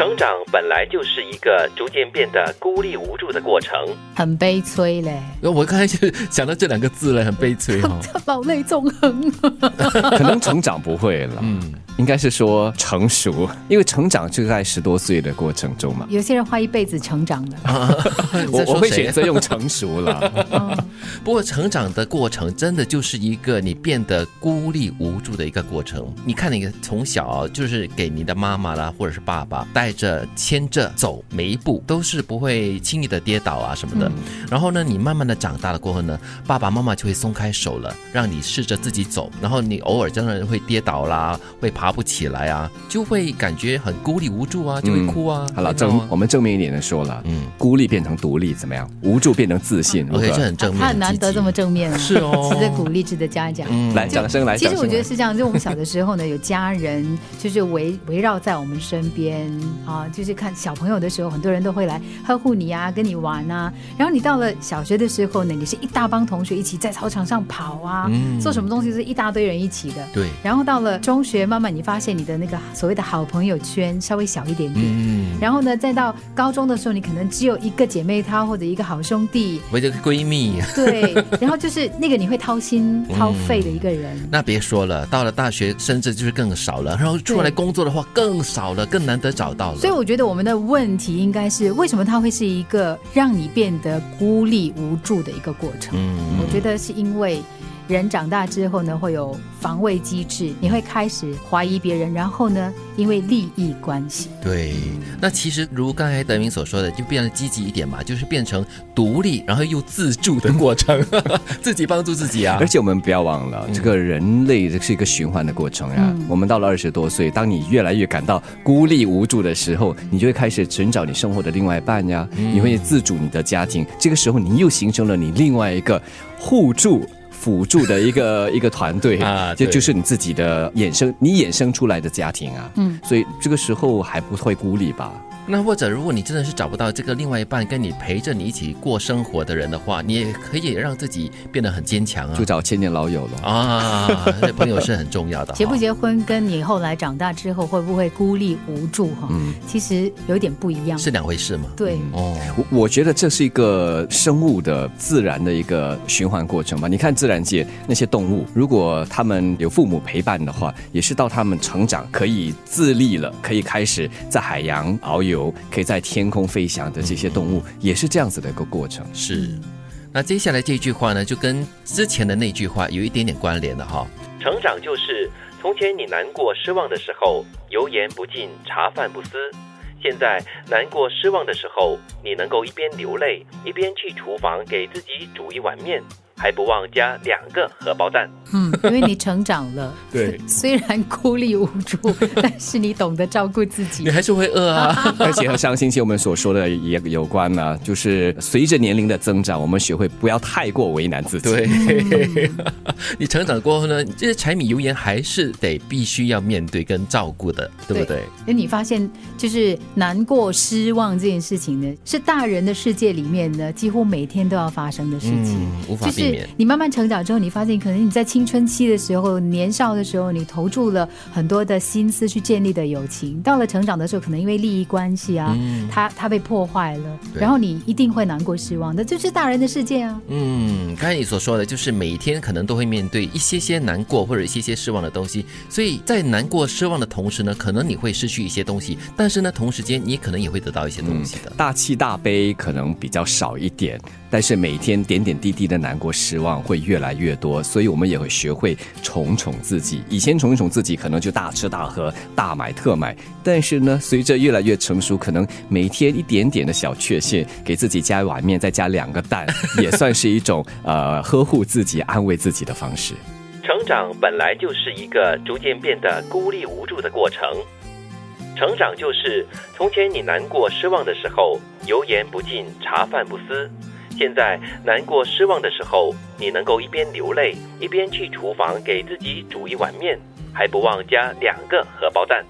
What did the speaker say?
成长本来就是一个逐渐变得孤立无助的过程。很悲催嘞，我刚才就想到这两个字嘞，很悲催哦、老泪纵横。可能成长不会了，嗯，应该是说成熟，因为成长就在十多岁的过程中嘛。有些人花一辈子成长的，你我我会在说选择用成熟了。嗯不过成长的过程真的就是一个你变得孤立无助的一个过程。你看，你从小啊就是给你的妈妈啦，或者是爸爸带着、牵着走，每一步都是不会轻易的跌倒啊什么的。然后呢，你慢慢的长大了过后呢，爸爸妈妈就会松开手了，让你试着自己走。然后你偶尔真的会跌倒啦，会爬不起来啊，就会感觉很孤立无助啊，就会哭啊。好了，正我们正面一点的说了，嗯孤立变成独立怎么样？无助变成自信。如 OK，这很正面，他很难得这么正面啊，是哦值得鼓励，值得嘉奖。嗯来，掌声来。其实我觉得是这样，就我们小的时候呢，有家人 就是围围绕在我们身边啊，就是看小朋友的时候，很多人都会来呵护你啊，跟你玩啊。然后你到了小学的时候呢，你是一大帮同学一起在操场上跑啊，嗯做什么东西是一大堆人一起的。对，然后到了中学，慢慢你发现你的那个所谓的好朋友圈稍微小一点点。嗯，然后呢，再到高中的时候，你可能只有一个姐妹淘或者一个好兄弟，或者闺蜜。对，然后就是那个你会掏心 掏肺的一个人。那别说了，到了大学甚至就是更少了，然后出来工作的话更少了，更难得找到了。所以我觉得我们的问题应该是，为什么它会是一个让你变得孤立无助的一个过程？嗯，我觉得是因为人长大之后呢，会有防卫机制，你会开始怀疑别人，然后呢，因为利益关系，对。那其实如刚才德明所说的，就变得积极一点嘛，就是变成独立，然后又自助的过程，自己帮助自己啊而。且我们不要忘了，这个人类这是一个循环的过程呀。嗯我们到了二十多岁，当你越来越感到孤立无助的时候，你就会开始寻找你生活的另外一半呀，你会自主你的家庭。这个时候，你又形成了你另外一个互助。辅助的一个 一个团队啊对。这就是你自己的衍生，你衍生出来的家庭啊，嗯，所以这个时候还不会孤立吧？那或者如果你真的是找不到这个另外一半跟你陪着你一起过生活的人的话，你也可以让自己变得很坚强啊就。找千年老友了。啊，这朋友是很重要的。结不结婚跟你后来长大之后会不会孤立无助哈，嗯其实有点不一样。是两回事嘛？对，哦，我我觉得这是一个生物的自然的一个循环过程吧。你看自然界那些动物，如果他们有父母陪伴的话，也是到他们成长可以自立了，可以开始在海洋遨游，可以在天空飞翔的这些动物，也是这样子的一个过程。是。那接下来这句话呢，就跟之前的那句话有一点点关联的哈。成长就是从前你难过失望的时候，油盐不进，茶饭不思；现在难过失望的时候，你能够一边流泪，一边去厨房给自己煮一碗面，还不忘加两个荷包蛋。嗯，因为你成长了，对 虽然孤立无助，但是你懂得照顾自己你。还是会饿啊。而且和上星期我们所说的也有关呢，就是随着年龄的增长，我们学会不要太过为难自己。对，你成长过后呢，这些柴米油盐还是得必须要面对跟照顾的，对不对？那你发现，就是难过、失望这件事情呢，是大人的世界里面呢，几乎每天都要发生的事情。嗯，无法就是你慢慢成长之后，你发现可能你在青春期的时候、年少的时候，你投注了很多的心思去建立的友情，到了成长的时候，可能因为利益关系啊，嗯它它被破坏了，然后你一定会难过、失望的，这就是大人的世界啊。嗯，刚才你所说的，就是每天可能都会面对一些些难过或者一些些失望的东西，所以在难过失望的同时呢，可能你会失去一些东西，但是呢，同时间你可能也会得到一些东西的。大气大悲可能比较少一点，但是每天点点滴滴的难过、失望会越来越多，所以我们也会学会宠宠自己。以前宠一宠自己，可能就大吃大喝、大买特买，但是呢，随着越来越成熟，可能每天一点点的小确幸，给自己加一碗面，再加两个蛋，也算是一种呃 呵护自己、安慰自己的方式。成长本来就是一个逐渐变得孤立无助的过程。成长就是从前你难过失望的时候，油盐不进，茶饭不思；现在难过失望的时候，你能够一边流泪，一边去厨房给自己煮一碗面，还不忘加两个荷包蛋。